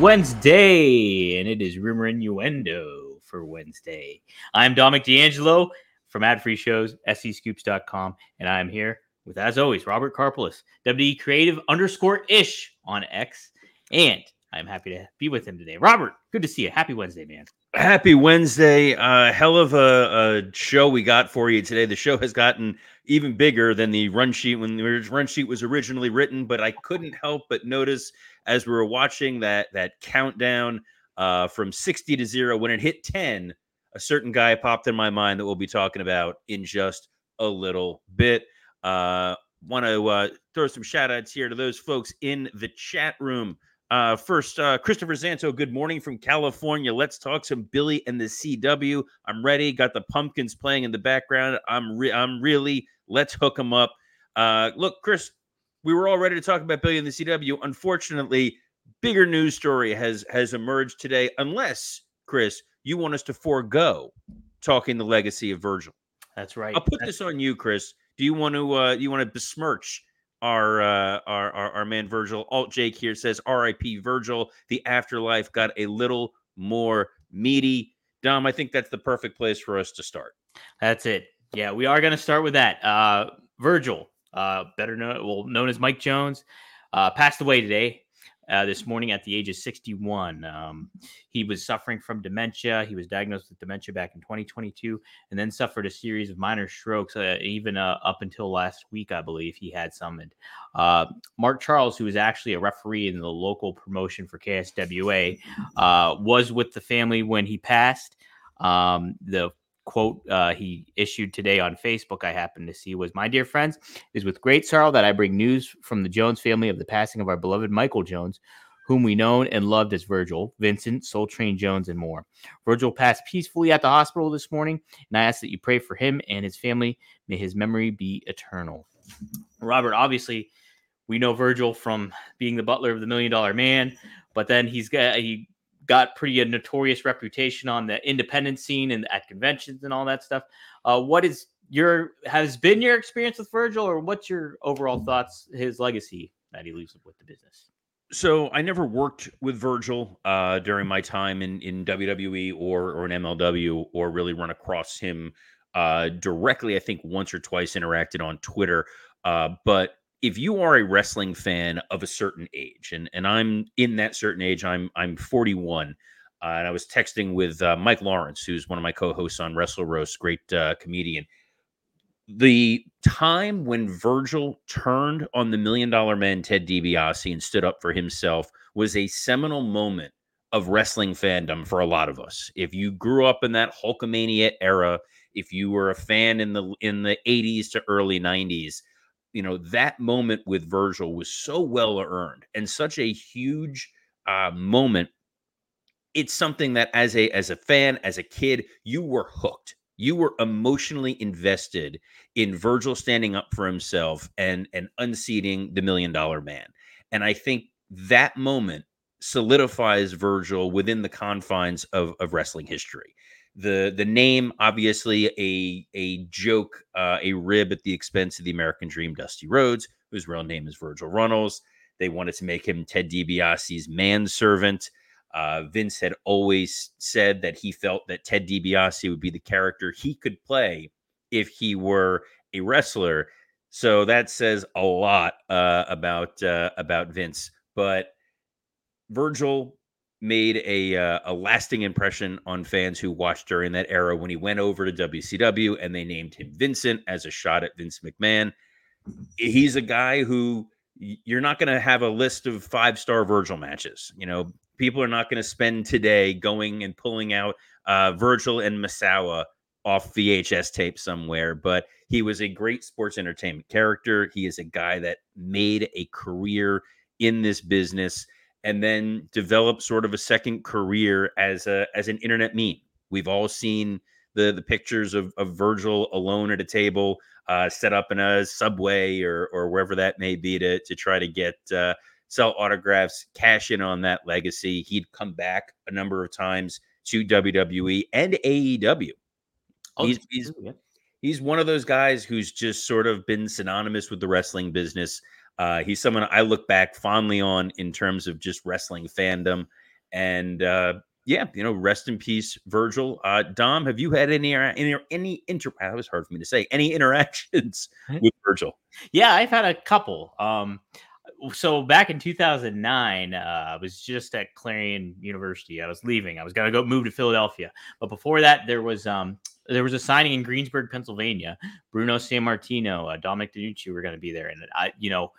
Wednesday, and it is rumor innuendo for Wednesday. I'm Dominic DeAngelo from Ad Free Shows, SEScoops.com, and I'm here with, as always, Robert Karpeles, WWE Creative underscore ish on X, and I'm happy to be with him today. Robert, good to see you. Happy Wednesday, man. Happy Wednesday. Uh, hell of a, a, show we got for you today. The show has gotten even bigger than the run sheet when the run sheet was originally written, but I couldn't help but notice as we were watching that that countdown uh, from 60 to 0 when it hit 10, a certain guy popped in my mind that we'll be talking about in just a little bit. Uh, Want to uh, throw some shout outs here to those folks in the chat room. Uh, first, uh, Christopher Zanto, good morning from California. Let's talk some Billy and the CW. I'm ready. Got the pumpkins playing in the background. I'm re- I'm really. Let's hook them up. Uh, look, Chris, we were all ready to talk about Billy and the CW. Unfortunately, bigger news story has has emerged today. Unless Chris, you want us to forego talking the legacy of Virgil. That's right. I'll put That's- this on you, Chris. Do you want to uh, you want to besmirch our, uh, our our our man Virgil? Alt Jake here says R.I.P. Virgil. The afterlife got a little more meaty. Dom, I think that's the perfect place for us to start. That's it. Yeah, we are going to start with that. Uh, Virgil, uh, better known, well, known as Mike Jones, uh, passed away today, uh, this morning at the age of 61. Um, he was suffering from dementia. He was diagnosed with dementia back in 2022 and then suffered a series of minor strokes, uh, even uh, up until last week, I believe he had some. And uh, Mark Charles, who was actually a referee in the local promotion for KSWA, uh, was with the family when he passed. Um, the quote uh, he issued today on Facebook, I happened to see was My dear friends, it is with great sorrow that I bring news from the Jones family of the passing of our beloved Michael Jones, whom we known and loved as Virgil, Vincent, Soul Train Jones, and more. Virgil passed peacefully at the hospital this morning, and I ask that you pray for him and his family. May his memory be eternal. Robert, obviously, we know Virgil from being the butler of the Million Dollar Man, but then he's got he got pretty a notorious reputation on the independent scene and at conventions and all that stuff. Uh, what is your has been your experience with Virgil, or what's your overall thoughts his legacy that he leaves with the business? So I never worked with Virgil uh, during my time in in WWE or or in MLW, or really run across him uh, directly. I think once or twice interacted on Twitter, uh, but if you are a wrestling fan of a certain age, and and I'm in that certain age, I'm I'm 41, uh, and I was texting with uh, Mike Lawrence, who's one of my co-hosts on Wrestle Roast, great uh, comedian. The time when Virgil turned on the Million Dollar Man Ted DiBiase and stood up for himself was a seminal moment of wrestling fandom for a lot of us. If you grew up in that Hulkamania era, if you were a fan in the in the 80s to early 90s, you know that moment with Virgil was so well earned and such a huge uh, moment. It's something that as a as a fan, as a kid, you were hooked. You were emotionally invested in Virgil standing up for himself and and unseating the Million Dollar Man. And I think that moment solidifies Virgil within the confines of, of wrestling history the the name obviously a a joke uh, a rib at the expense of the american dream dusty rhodes whose real name is virgil runnels. They wanted to make him ted DiBiase's manservant. Uh, vince had always said that he felt that ted DiBiase would be the character he could play if he were a wrestler. So that says a lot uh, about uh, about vince. But virgil made a uh, a lasting impression on fans who watched during that era when he went over to WCW and they named him Vincent as a shot at Vince McMahon. He's a guy who you're not going to have a list of five star Virgil matches. You know, people are not going to spend today going and pulling out uh, Virgil and Masawa off VHS tape somewhere, but he was a great sports entertainment character. He is a guy that made a career in this business and then develop sort of a second career as a as an internet meme. We've all seen the the pictures of, of Virgil alone at a table, uh, set up in a subway or or wherever that may be to to try to get uh, sell autographs, cash in on that legacy. He'd come back a number of times to WWE and AEW. Oh, he's he's, he's one of those guys who's just sort of been synonymous with the wrestling business Uh, he's someone I look back fondly on in terms of just wrestling fandom. And uh, yeah, you know, rest in peace, Virgil. Uh, Dom, have you had any any any inter? That was hard for me to say. Any interactions with Virgil? Yeah, I've had a couple. Um, so back in 2009, uh, I was just at Clarion University. I was leaving. I was gonna go move to Philadelphia, but before that, there was um there was a signing in Greensburg, Pennsylvania. Bruno Sammartino, uh, Dominic DeNucci were gonna be there, and I, you know,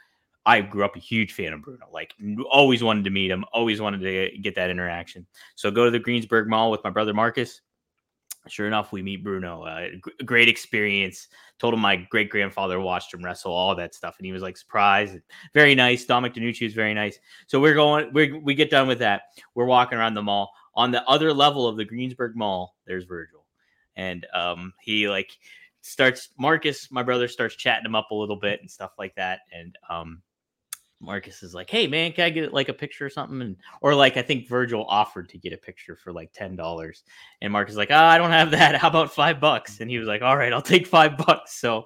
I grew up a huge fan of Bruno. Like, always wanted to meet him. Always wanted to get that interaction. So go to the Greensburg Mall with my brother Marcus sure enough, we meet Bruno. Uh, g- great experience. Told him my great grandfather watched him wrestle, all that stuff, and he was like surprised. Very nice. Dominic DeNucci was very nice. So we're going. We we get done with that. We're walking around the mall. On the other level of the Greensburg Mall, there's Virgil, and um, he like starts. Marcus, my brother, starts chatting him up a little bit and stuff like that, and um, Marcus is like, "Hey man, can I get like a picture or something?" And or like I think Virgil offered to get a picture for like ten dollars, and Marcus is like, "Ah, oh, I don't have that. How about five bucks?" And he was like, "All right, I'll take five bucks." So,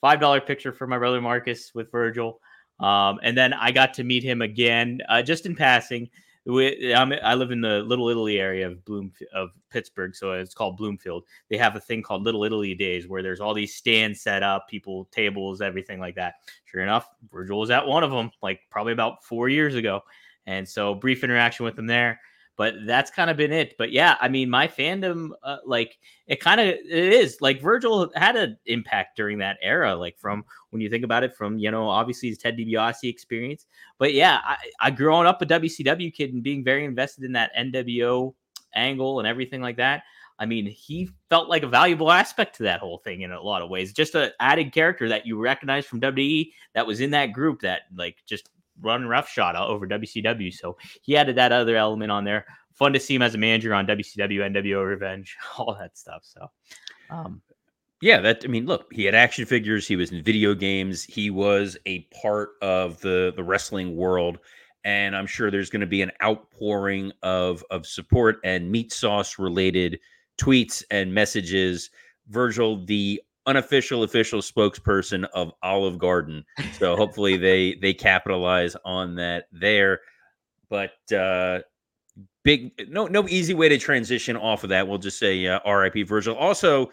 five dollar picture for my brother Marcus with Virgil, um, and then I got to meet him again uh, just in passing. We, i live in the Little Italy area of Bloom of Pittsburgh, so it's called Bloomfield. They have a thing called Little Italy Days where there's all these stands set up, people, tables, everything like that. Sure enough, Virgil was at one of them, like probably about four years ago, and so brief interaction with him there but that's kind of been it. But yeah, I mean, my fandom, uh, like it kind of it is like Virgil had an impact during that era, like from when you think about it, from you know obviously his Ted DiBiase experience. But yeah, I, I growing up a WCW kid and being very invested in that NWO angle and everything like that. I mean, he felt like a valuable aspect to that whole thing in a lot of ways. Just an added character that you recognize from WWE that was in that group that like just run roughshod over WCW. So he added that other element on there. Fun to see him as a manager on WCW, NWO Revenge, all that stuff. So, um, yeah, that I mean, look, he had action figures. He was in video games. He was a part of the the wrestling world, and I'm sure there's going to be an outpouring of of support and meat sauce related tweets and messages. Virgil, the unofficial official spokesperson of Olive Garden. So hopefully they they capitalize on that there. But uh big no no easy way to transition off of that. We'll just say uh, RIP Virgil. Also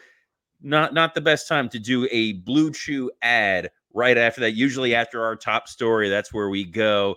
not not the best time to do a Blue Chew ad right after that. Usually after our top story, that's where we go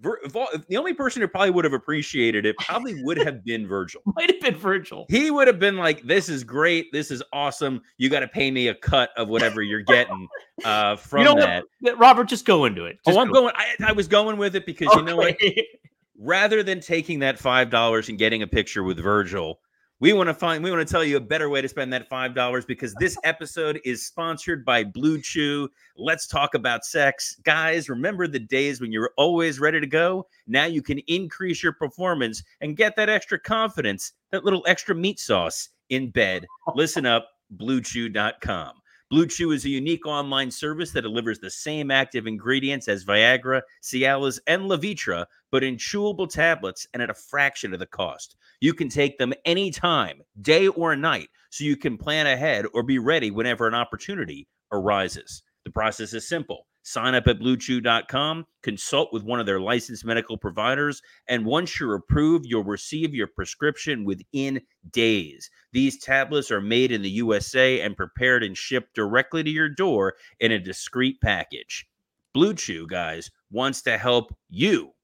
the only person who probably would have appreciated it probably would have been Virgil. Might have been Virgil. He would have been like, "This is great. This is awesome. You got to pay me a cut of whatever you're getting uh, from you know that." What? Robert, just go into it. Just oh, I'm go. going. I, I, was going with it because okay. you know what? Rather than taking that five dollars and getting a picture with Virgil, we want to find we want to tell you a better way to spend that five dollars because this episode is sponsored by blue chew. Let's talk about sex. Guys remember the days when you were always ready to go? Now you can increase your performance and get that extra confidence that little extra meat sauce in bed. Listen up bluechew.com Blue Chew is a unique online service that delivers the same active ingredients as Viagra, Cialis, and Levitra, but in chewable tablets and at a fraction of the cost. You can take them anytime, day or night, so you can plan ahead or be ready whenever an opportunity arises. The process is simple. Sign up at bluechew.com, consult with one of their licensed medical providers, and once you're approved, you'll receive your prescription within days. These tablets are made in the USA and prepared and shipped directly to your door in a discreet package. Blue Chew, guys, wants to help you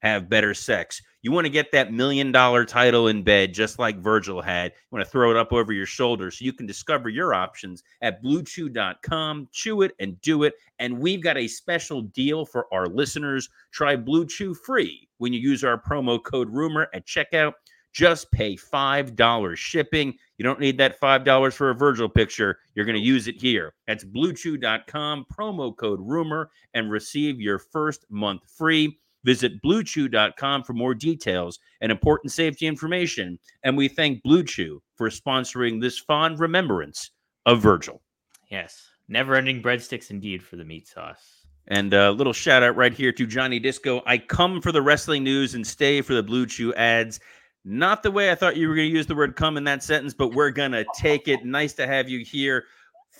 have better sex. You want to get that million dollar title in bed, just like Virgil had. You want to throw it up over your shoulder so you can discover your options at bluechew.com. Chew it and do it. And we've got a special deal for our listeners. Try Blue Chew free when you use our promo code rumor at checkout. Just pay $5 shipping. You don't need that $5 for a Virgil picture. You're going to use it here. That's bluechew.com, promo code rumor, and receive your first month free. Visit bluechew.com for more details and important safety information. And we thank Blue Chew for sponsoring this fond remembrance of Virgil. Yes. Never ending breadsticks indeed for the meat sauce. And a little shout out right here to Johnny Disco. I come for the wrestling news and stay for the Blue Chew ads. Not the way I thought you were going to use the word come in that sentence, but we're going to take it. Nice to have you here.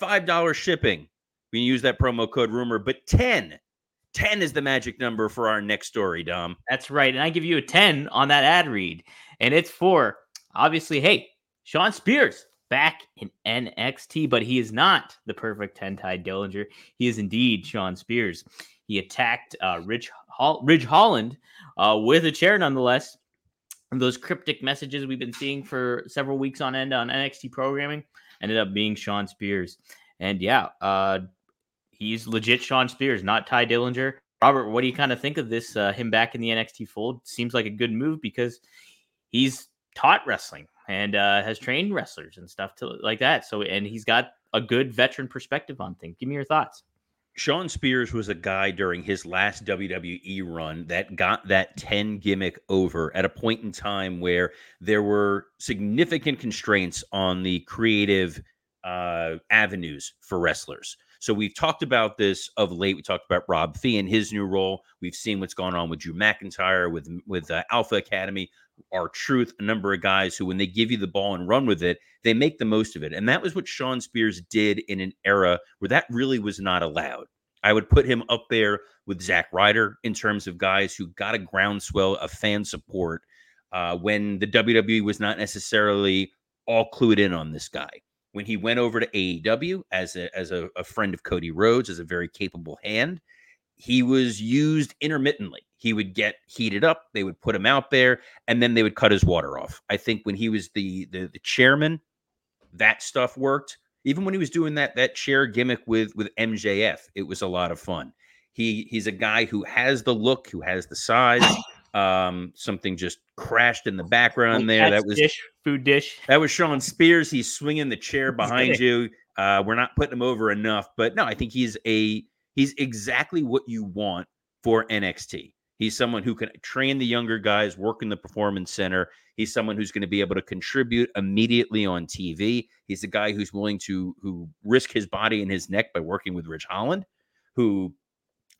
$5 shipping. We use that promo code rumor, but 10 10 is the magic number for our next story, Dom. That's right. And I give you a 10 on that ad read. And it's for obviously, hey, Shawn Spears back in NXT, but he is not the perfect 10 Tye Dillinger. He is indeed Shawn Spears. He attacked uh, Rich Ridge Holland uh, with a chair, nonetheless. Those cryptic messages we've been seeing for several weeks on end on NXT programming ended up being Shawn Spears. And yeah, uh, he's legit Shawn Spears, not Tye Dillinger. Robert, what do you kind of think of this? Uh, him back in the NXT fold seems like a good move because he's taught wrestling and uh, has trained wrestlers and stuff to like that. So, and he's got a good veteran perspective on things. Give me your thoughts. Shawn Spears was a guy during his last WWE run that got that 10 gimmick over at a point in time where there were significant constraints on the creative uh, avenues for wrestlers. So we've talked about this of late. We talked about Rob Fee and his new role. We've seen what's going on with Drew McIntyre, with with uh, Alpha Academy, R-Truth, a number of guys who, when they give you the ball and run with it, they make the most of it. And that was what Shawn Spears did in an era where that really was not allowed. I would put him up there with Zack Ryder in terms of guys who got a groundswell of fan support uh, when the WWE was not necessarily all clued in on this guy when he went over to AEW as a as a, a, friend of Cody Rhodes, as a very capable hand, he was used intermittently. He would get heated up, they would put him out there, and then they would cut his water off. I think when he was the the, the chairman, that stuff worked. Even when he was doing that that chair gimmick with with MJF, it was a lot of fun. He he's a guy who has the look, who has the size. Um, something just crashed in the background there. That was dish, food dish. That was Shawn Spears. He's swinging the chair behind you. Uh, we're not putting him over enough, but no, I think he's a he's exactly what you want for NXT. He's someone who can train the younger guys, work in the performance center. He's someone who's going to be able to contribute immediately on TV. He's a guy who's willing to who risk his body and his neck by working with Ridge Holland, who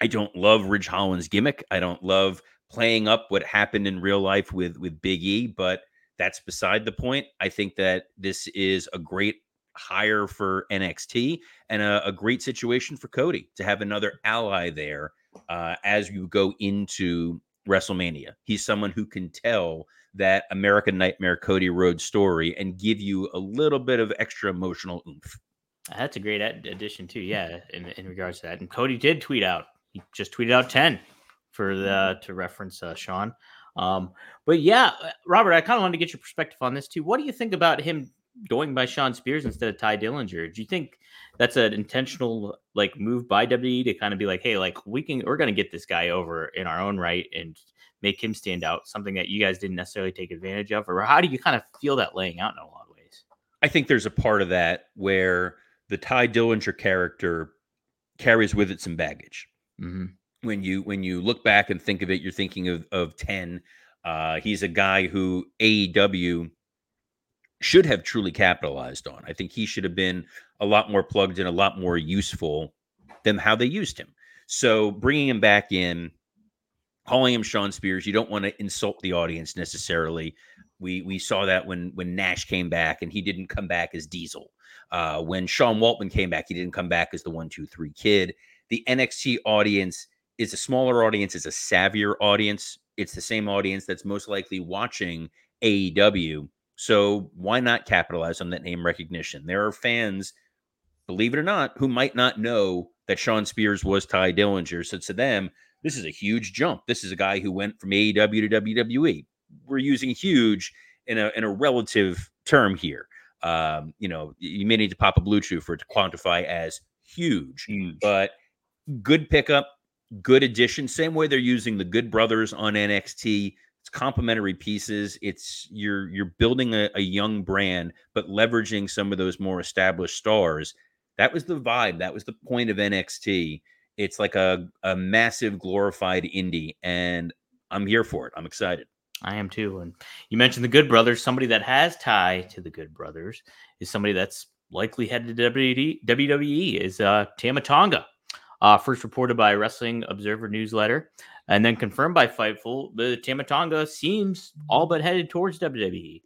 I don't love Ridge Holland's gimmick. I don't love playing up what happened in real life with with Big E, but that's beside the point. I think that this is a great hire for NXT and a, a great situation for Cody to have another ally there uh, as you go into WrestleMania. He's someone who can tell that American Nightmare Cody Rhodes story and give you a little bit of extra emotional oomph. That's a great addition too. Yeah, in, in regards to that, and Cody did tweet out. He just tweeted out ten for the mm-hmm. to reference uh, Shawn. Um, but yeah, uh, Robert, I kind of wanted to get your perspective on this too. What do you think about him going by Shawn Spears instead of Tye Dillinger? Do you think that's an intentional like move by WWE to kind of be like, hey, like we can we're gonna get this guy over in our own right and make him stand out, something that you guys didn't necessarily take advantage of, or how do you kind of feel that laying out in a lot of ways? I think there's a part of that where the Tye Dillinger character carries with it some baggage. Mm-hmm when you when you look back and think of it, you're thinking of of ten. Uh, he's a guy who AEW should have truly capitalized on. I think he should have been a lot more plugged in, a lot more useful than how they used him. So bringing him back in, calling him Shawn Spears, you don't want to insult the audience necessarily. We we saw that when when Nash came back and he didn't come back as Diesel. Uh, when Sean Waltman came back, he didn't come back as the one two three kid. The NXT audience is a smaller audience, is a savvier audience. It's the same audience that's most likely watching AEW. So why not capitalize on that name recognition? There are fans, believe it or not, who might not know that Shawn Spears was Tye Dillinger. So to them, this is a huge jump. This is a guy who went from AEW to WWE. We're using huge in a in a relative term here. Um, you know, you may need to pop a Bluetooth for it to quantify as huge, huge. but good pickup good addition. Same way they're using the Good Brothers on NXT. It's complementary pieces. It's you're you're building a, a young brand, but leveraging some of those more established stars. That was the vibe. That was the point of NXT. It's like a, a massive glorified indie, and I'm here for it. I'm excited. I am too. And you mentioned the Good Brothers. Somebody that has tie to the Good Brothers is somebody that's likely headed to WWE is uh, uh, first reported by Wrestling Observer newsletter, and then confirmed by Fightful. The Tama Tonga seems all but headed towards WWE.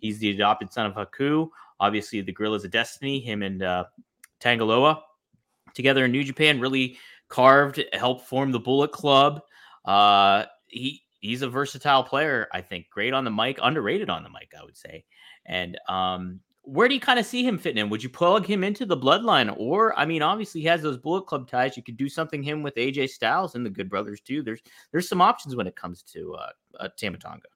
He's the adopted son of Haku. Obviously, the Guerrillas of Destiny, him and uh, Tanga Loa together in New Japan, really carved, helped form the Bullet Club. Uh, he he's a versatile player. I think great on the mic, underrated on the mic, I would say. And um, where do you kind of see him fitting in? Would you plug him into the bloodline? Or, I mean, obviously he has those Bullet Club ties. You could do something him with AJ Styles and the Good Brothers too. There's there's some options when it comes to uh, uh Tama Tonga.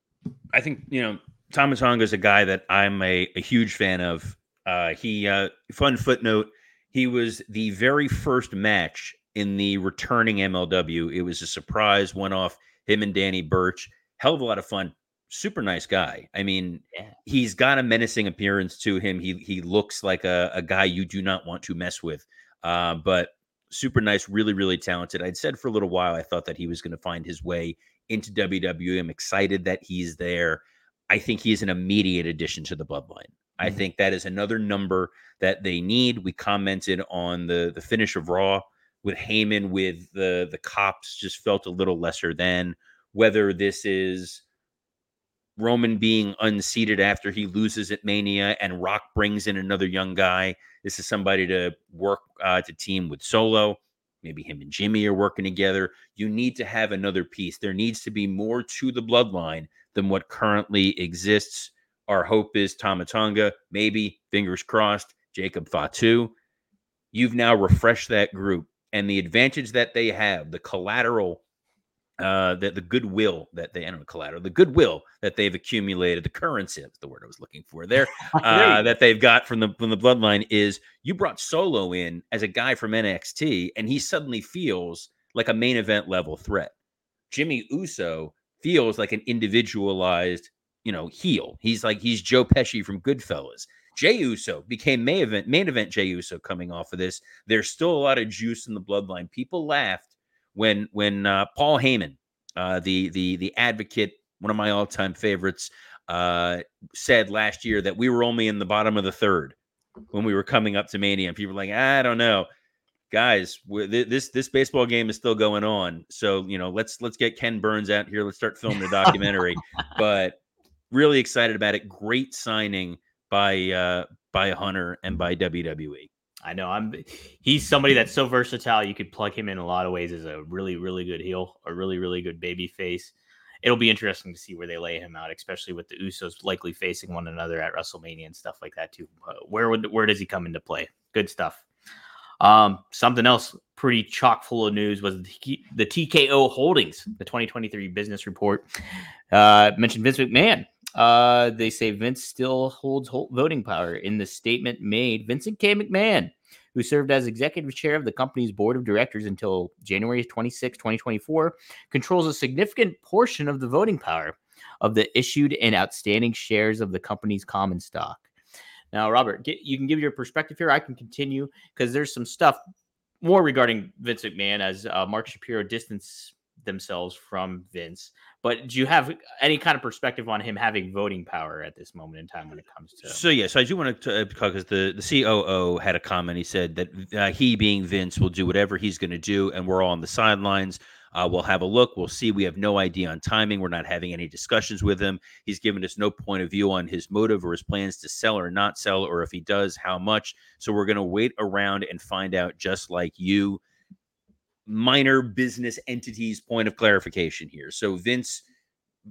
I think you know Tama Tonga is a guy that I'm a, a huge fan of. Uh, he uh, fun footnote. He was the very first match in the returning MLW. It was a surprise one off. Him and Danny Burch, hell of a lot of fun super nice guy. I mean, yeah. he's got a menacing appearance to him. He he looks like a, a guy you do not want to mess with. Uh, but super nice, really, really talented. I'd said for a little while I thought that he was going to find his way into WWE. I'm excited that he's there. I think he's an immediate addition to the bloodline. Mm-hmm. I think that is another number that they need. We commented on the the finish of Raw with Heyman with the the cops just felt a little lesser than whether this is Roman being unseated after he loses at Mania, and Rock brings in another young guy. This is somebody to work uh, to team with Solo. Maybe him and Jimmy are working together. You need to have another piece. There needs to be more to the bloodline than what currently exists. Our hope is Tama Tonga, maybe, fingers crossed, Jacob Fatu. You've now refreshed that group. And the advantage that they have, the collateral uh, the, the goodwill that they, I don't know, collateral, the goodwill that they've accumulated, the currency, that's the word I was looking for there, uh, that they've got from the, from the bloodline is you brought Solo in as a guy from NXT and he suddenly feels like a main event level threat. Jimmy Uso feels like an individualized, you know, heel. He's like, he's Joe Pesci from Goodfellas. Jey Uso became main event, main event Jey Uso coming off of this. There's still a lot of juice in the bloodline. People laughed when when uh, Paul Heyman, uh, the the the advocate, one of my all time favorites, uh, said last year that we were only in the bottom of the third when we were coming up to Mania, and people were like, I don't know, guys, this this baseball game is still going on, so you know, let's let's get Ken Burns out here, let's start filming a documentary. but really excited about it. Great signing by uh, by Hunter and by WWE. I know I'm he's somebody that's so versatile. You could plug him in a lot of ways as a really, really good heel, a really, really good baby face. It'll be interesting to see where they lay him out, especially with the Usos likely facing one another at WrestleMania and stuff like that too. Uh, where would where does he come into play? Good stuff. Um, something else pretty chock full of news was the, the TKO Holdings, the 2023 business report. Uh, mentioned Vince McMahon uh, they say Vince still holds voting power. In the statement made, Vincent K. McMahon, who served as executive chair of the company's board of directors until January 26, 2024, controls a significant portion of the voting power of the issued and outstanding shares of the company's common stock. Now, Robert, get, you can give your perspective here. I can continue because there's some stuff more regarding Vince McMahon as uh, Mark Shapiro distanced themselves from Vince. But do you have any kind of perspective on him having voting power at this moment in time when it comes to? So yes, I do want to because the the COO had a comment. He said that uh, he, being Vince, will do whatever he's going to do, and we're all on the sidelines. Uh, we'll have a look. We'll see. We have no idea on timing. We're not having any discussions with him. He's given us no point of view on his motive or his plans to sell or not sell, or if he does, how much. So we're going to wait around and find out, just like you minor business entities point of clarification here. So Vince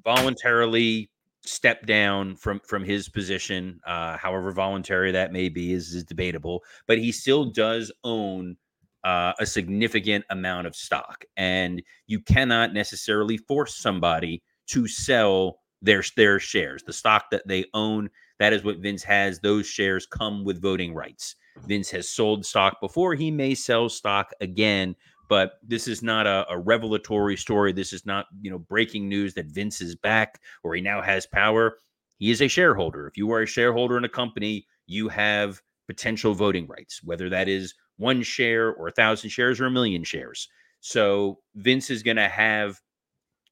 voluntarily stepped down from from his position, uh, however voluntary that may be is, is debatable, but he still does own uh, a significant amount of stock, and you cannot necessarily force somebody to sell their their shares, the stock that they own. That is what Vince has. Those shares come with voting rights. Vince has sold stock before. He may sell stock again, but this is not a, a, revelatory story. This is not, you know, breaking news that Vince is back or he now has power. He is a shareholder. If you are a shareholder in a company, you have potential voting rights, whether that is one share or a thousand shares or a million shares. So Vince is going to have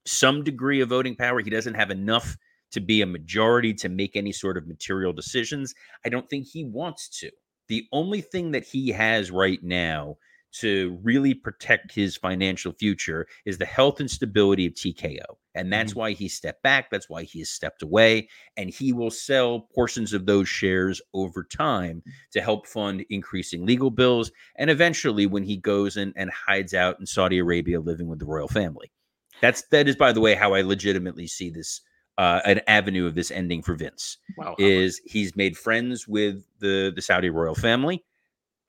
some degree of voting power. He doesn't have enough to be a majority to make any sort of material decisions. I don't think he wants to. The only thing that he has right now to really protect his financial future is the health and stability of TKO. And that's mm-hmm. why he stepped back. That's why he has stepped away. And he will sell portions of those shares over time to help fund increasing legal bills. And eventually, when he goes in and hides out in Saudi Arabia living with the royal family. That's that is, by the way, how I legitimately see this uh, an avenue of this ending for Vince. Wow. Is he's made friends with the the Saudi royal family.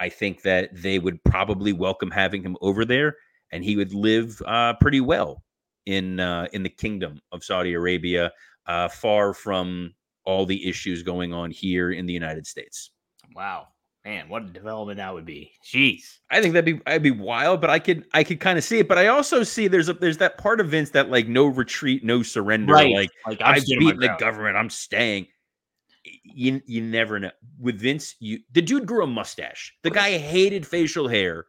I think that they would probably welcome having him over there, and he would live uh, pretty well in uh, in the kingdom of Saudi Arabia, uh, far from all the issues going on here in the United States. Wow, man, what a development that would be. Jeez, I think that'd be I'd be wild, but I could I could kind of see it. But I also see there's a there's that part of Vince that like no retreat, no surrender. Right. Like, like I've beaten the government, I'm staying you you never know. With Vince, you the dude grew a mustache. The guy hated facial hair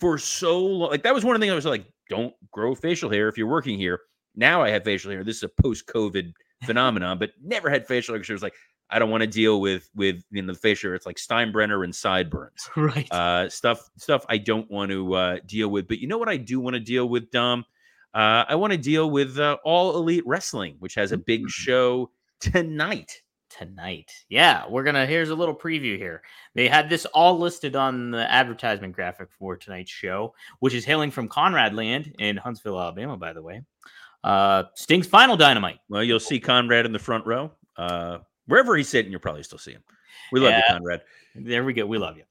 for so long. Like that was one of the things I was like, don't grow facial hair if you're working here. Now I have facial hair. This is a post-COVID phenomenon, but never had facial hair it was like, I don't want to deal with with you know the facial hair. It's like Steinbrenner and sideburns. Right. Uh stuff stuff I don't want to uh deal with. But you know what I do want to deal with, Dom? Uh, I want to deal with uh, All Elite Wrestling, which has a big mm. show tonight tonight. Yeah, we're gonna. Here's a little preview here. They had this all listed on the advertisement graphic for tonight's show, which is hailing from Conrad Land in Huntsville, Alabama. By the way, uh, Sting's final Dynamite. Well, you'll see Conrad in the front row. Uh, wherever he's sitting, you'll probably still see him. We love you, Conrad. There we go. We love you.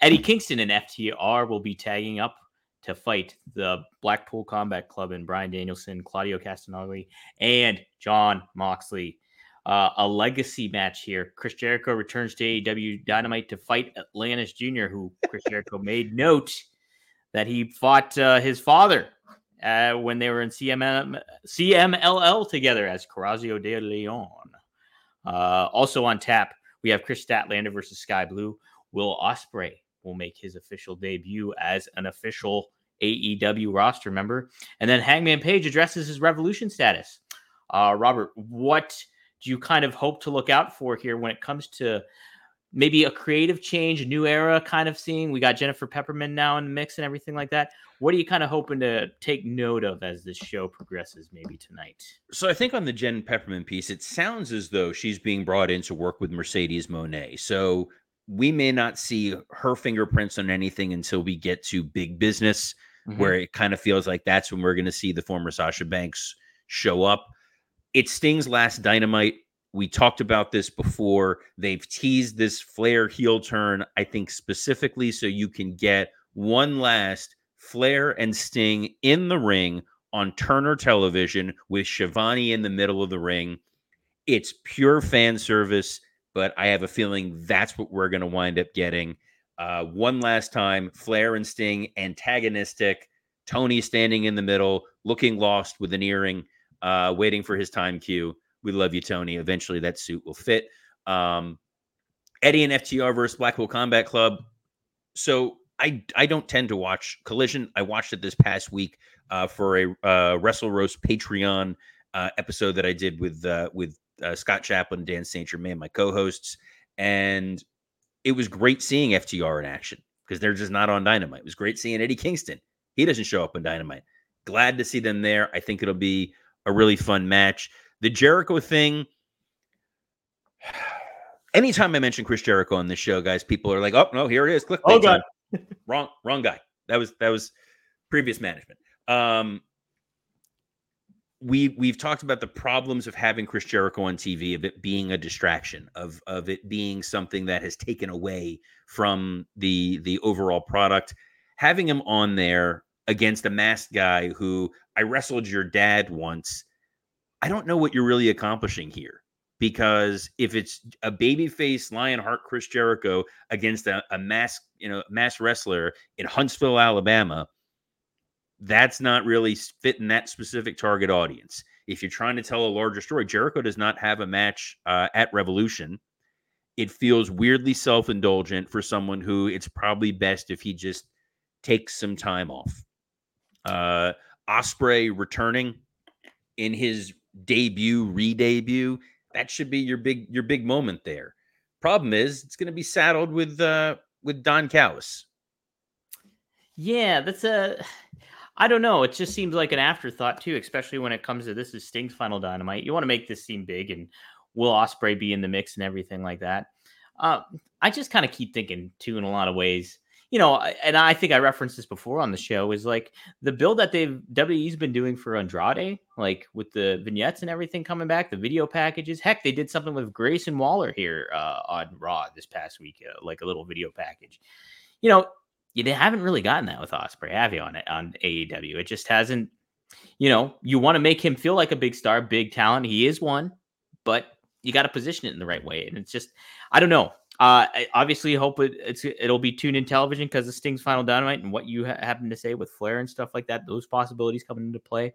Eddie Kingston and FTR will be tagging up to fight the Blackpool Combat Club and Bryan Danielson, Claudio Castagnoli, and Jon Moxley uh, a legacy match here. Chris Jericho returns to AEW Dynamite to fight Atlantis Jr., who Chris Jericho made note that he fought uh, his father uh, when they were in CMM, CMLL together as Corazon de Leon. Uh, also on tap, we have Kris Statlander versus Skye Blue. Will Ospreay will make his official debut as an official AEW roster member. And then Hangman Page addresses his Revolution status. Uh, Robert, what do you kind of hope to look out for here when it comes to maybe a creative change, a new era kind of seeing? We got Jennifer Pepperman now in the mix and everything like that. What are you kind of hoping to take note of as this show progresses, maybe tonight? So I think on the Jen Pepperman piece, it sounds as though she's being brought in to work with Mercedes Moné. So we may not see her fingerprints on anything until we get to big business, mm-hmm. where it kind of feels like that's when we're going to see the former Sasha Banks show up. It stings last dynamite. We talked about this before. They've teased this Flair heel turn, I think specifically so you can get one last Flair and Sting in the ring on Turner Television with Schiavone in the middle of the ring. It's pure fan service, but I have a feeling that's what we're going to wind up getting. Uh, one last time, Flair and Sting antagonistic. Tony standing in the middle, looking lost with an earring uh, waiting for his time cue. We love you, Tony. Eventually, that suit will fit. Um, Eddie and FTR versus Blackpool Combat Club. So I I don't tend to watch Collision. I watched it this past week uh, for a uh, Wrestle Roast Patreon uh, episode that I did with uh, with uh, Scott Chaplin, Dan St. Germain, my co-hosts, and it was great seeing FTR in action because they're just not on Dynamite. It was great seeing Eddie Kingston. He doesn't show up on Dynamite. Glad to see them there. I think it'll be a really fun match. The Jericho thing. Anytime I mention Chris Jericho on this show, guys, people are like, "Oh no, here it is." Click. Oh god, wrong, wrong guy. That was that was previous management. Um, we we've talked about the problems of having Chris Jericho on TV, of it being a distraction, of of it being something that has taken away from the the overall product. Having him on there against a masked guy who I wrestled your dad once. I don't know what you're really accomplishing here because if it's a babyface Lionheart Chris Jericho against a, a mask, you know, mass wrestler in Huntsville, Alabama, that's not really fitting that specific target audience. If you're trying to tell a larger story, Jericho does not have a match uh, at Revolution. It feels weirdly self indulgent for someone who it's probably best if he just takes some time off. Uh, Ospreay returning in his debut, re-debut. That should be your big your big moment there. Problem is, it's going to be saddled with uh with Don Callis. Yeah, that's a. I don't know. It just seems like an afterthought too, especially when it comes to this is Sting's final dynamite. You want to make this seem big and will Ospreay be in the mix and everything like that. Uh, I just kind of keep thinking too in a lot of ways. You know, and I think I referenced this before on the show is like the build that they've WWE's been doing for Andrade, like with the vignettes and everything coming back, the video packages. Heck, they did something with Grayson Waller here uh, on Raw this past week, uh, like a little video package. You know, you haven't really gotten that with Ospreay, have you? On it on AEW, it just hasn't. You know, you want to make him feel like a big star, big talent. He is one, but you got to position it in the right way. And it's just, I don't know. Uh, I obviously hope it, it's it'll be tuned in television because of Sting's Final Dynamite and what you ha- happen to say with Flair and stuff like that. Those possibilities coming into play,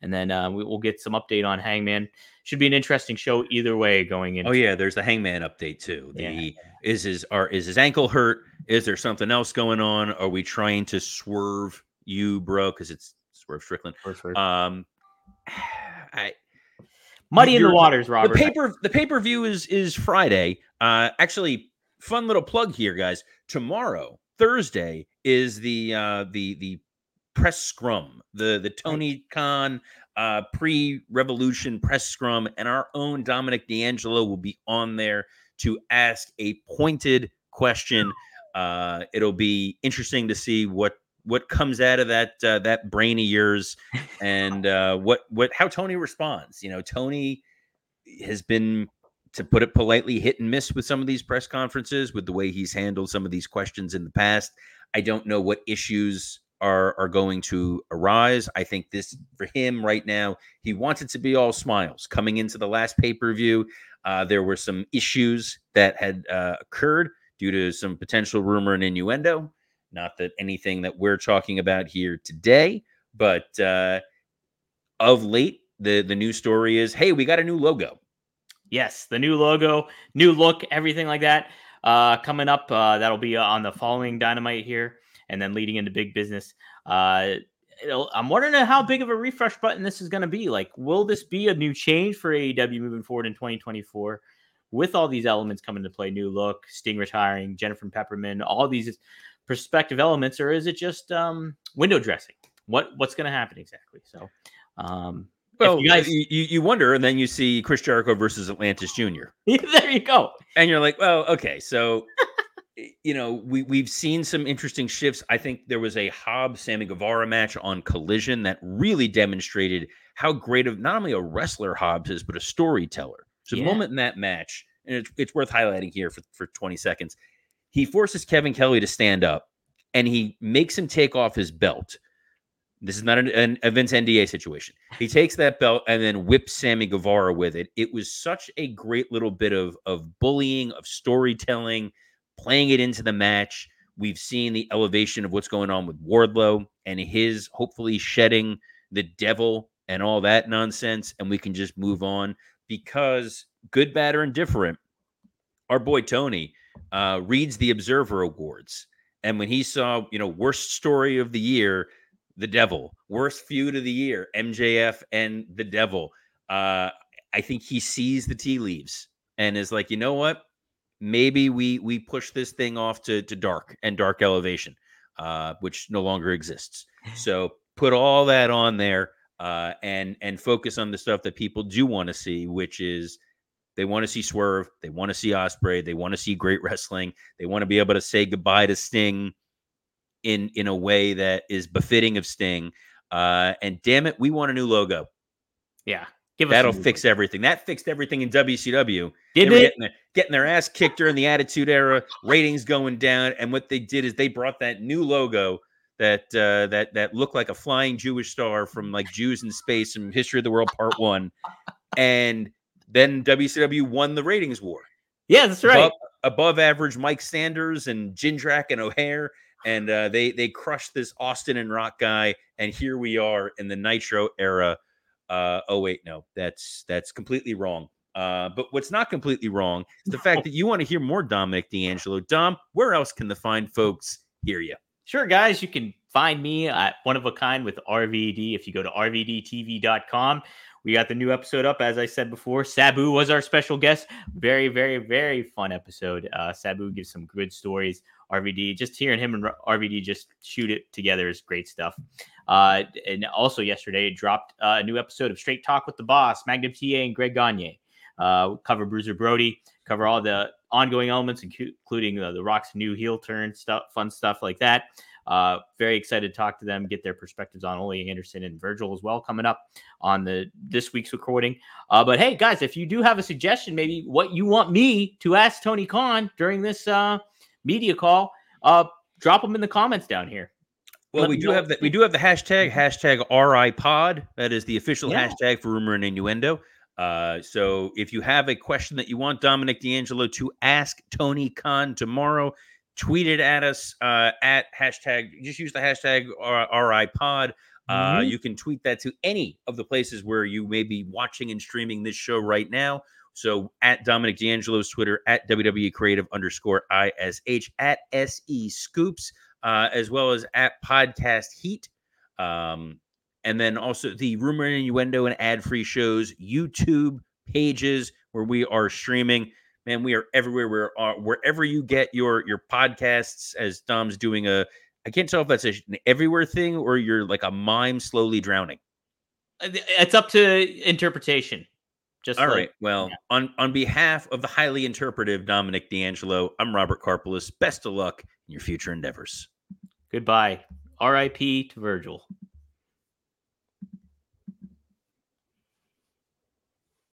and then uh, we, will get some update on Hangman. Should be an interesting show either way going in. Oh yeah, there's the Hangman update too. The yeah. is his are is his ankle hurt? Is there something else going on? Are we trying to swerve you, bro? Because it's Swerve Strickland. Um, I muddy in the waters, Robert. The paper the pay per view is is Friday. Uh, actually, fun little plug here, guys. Tomorrow, Thursday, is the uh, the the press scrum, the the Tony Khan uh, pre revolution press scrum, and our own Dominic DeAngelo will be on there to ask a pointed question. Uh, it'll be interesting to see what what comes out of that uh, that brain of yours and uh, what what how Tony responds. You know, Tony has been to put it politely hit and miss with some of these press conferences with the way he's handled some of these questions in the past. I don't know what issues are are going to arise. I think this for him right now, he wants it to be all smiles. Coming into the last pay-per-view, uh, there were some issues that had uh, occurred due to some potential rumor and innuendo. Not that anything that we're talking about here today, but uh, of late, the the new story is, hey, we got a new logo. Yes, the new logo, new look, everything like that. Uh, coming up, uh, that'll be on the following Dynamite here, and then leading into big business. Uh, I'm wondering how big of a refresh button this is going to be. Like, will this be a new change for AEW moving forward in 2024? With all these elements coming to play, new look, Sting retiring, Jennifer Pepperman, all these perspective elements, or is it just um, window dressing? What what's going to happen exactly? So, um, well, you, guys... you, you wonder, and then you see Chris Jericho versus Atlantis Jr. there you go, and you're like, well, okay, so. you know, we we've seen some interesting shifts. I think there was a Hobbs Sammy Guevara match on Collision that really demonstrated how great of not only a wrestler Hobbs is, but a storyteller. So yeah. the moment in that match, and it's, it's worth highlighting here for, for 20 seconds. He forces Kevin Kelly to stand up and he makes him take off his belt. This is not an, an, a NDA situation. He takes that belt and then whips Sammy Guevara with it. It was such a great little bit of, of bullying, of storytelling, playing it into the match. We've seen the elevation of what's going on with Wardlow and his hopefully shedding the devil and all that nonsense. And we can just move on because good, bad, or indifferent, our boy Tony uh, reads the Observer Awards, and when he saw, you know, worst story of the year, the Devil, worst feud of the year, MJF and the Devil. Uh, I think he sees the tea leaves and is like, you know what? Maybe we we push this thing off to to dark and dark elevation, uh, which no longer exists. So put all that on there uh, and and focus on the stuff that people do want to see, which is they want to see Swerve. They want to see Ospreay. They want to see great wrestling. They want to be able to say goodbye to Sting in in a way that is befitting of Sting. Uh, and damn it, we want a new logo. Yeah, that'll fix logo. everything. That fixed everything in WCW. Did it? Getting their, getting their ass kicked during the Attitude Era, ratings going down, and what they did is they brought that new logo that uh, that that looked like a flying Jewish star from like Jews in Space and History of the World Part One, and then WCW won the ratings war. Yeah, that's right. Above, above average Mike Sanders and Jindrak and O'Hare. and uh, they they crushed this Austin and Rock guy. And here we are in the Nitro era. Uh, oh wait, no, that's that's completely wrong. Uh, but what's not completely wrong is the fact that you want to hear more Dominic DeAngelo. Dom, where else can the fine folks hear you? Sure, guys, you can find me at One of a Kind with RVD if you go to rvdtv.com. We got the new episode up, as I said before. Sabu was our special guest. Very, very, very fun episode. Uh, Sabu gives some good stories. RVD, just hearing him and RVD just shoot it together is great stuff. Uh, and also yesterday dropped uh, a new episode of Straight Talk with the Boss, Magnum TA and Greg Gagne. Uh, cover Bruiser Brody, cover all the ongoing elements, including the, the Rock's new heel turn stuff, fun stuff like that. Uh, very excited to talk to them, get their perspectives on Ole Anderson and Virgil as well coming up on the this week's recording. Uh, but hey, guys, if you do have a suggestion, maybe what you want me to ask Tony Khan during this uh, media call, uh, drop them in the comments down here. Well, Let we do know. have the we do have the hashtag hashtag RIPod. That is the official yeah. hashtag for rumor and innuendo. Uh, so if you have a question that you want Dominic DeAngelo to ask Tony Khan tomorrow, tweet it at us uh, at hashtag. Just use the hashtag RIPod. Uh, mm-hmm. You can tweet that to any of the places where you may be watching and streaming this show right now. So at Dominic DeAngelo's Twitter, at WWE Creative underscore ISH, at SE Scoops, uh, as well as at Podcast Heat. Um, and then also the rumor and innuendo and ad free shows, YouTube pages where we are streaming. Man, we are everywhere. We're uh, wherever you get your your podcasts. As Dom's doing a, I can't tell if that's an everywhere thing or you're like a mime slowly drowning. Uh, it's up to interpretation. Just all like, right. Well, yeah. on on behalf of the highly interpretive Dominic DeAngelo, I'm Robert Karpeles. Best of luck in your future endeavors. Goodbye. R.I.P. to Virgil.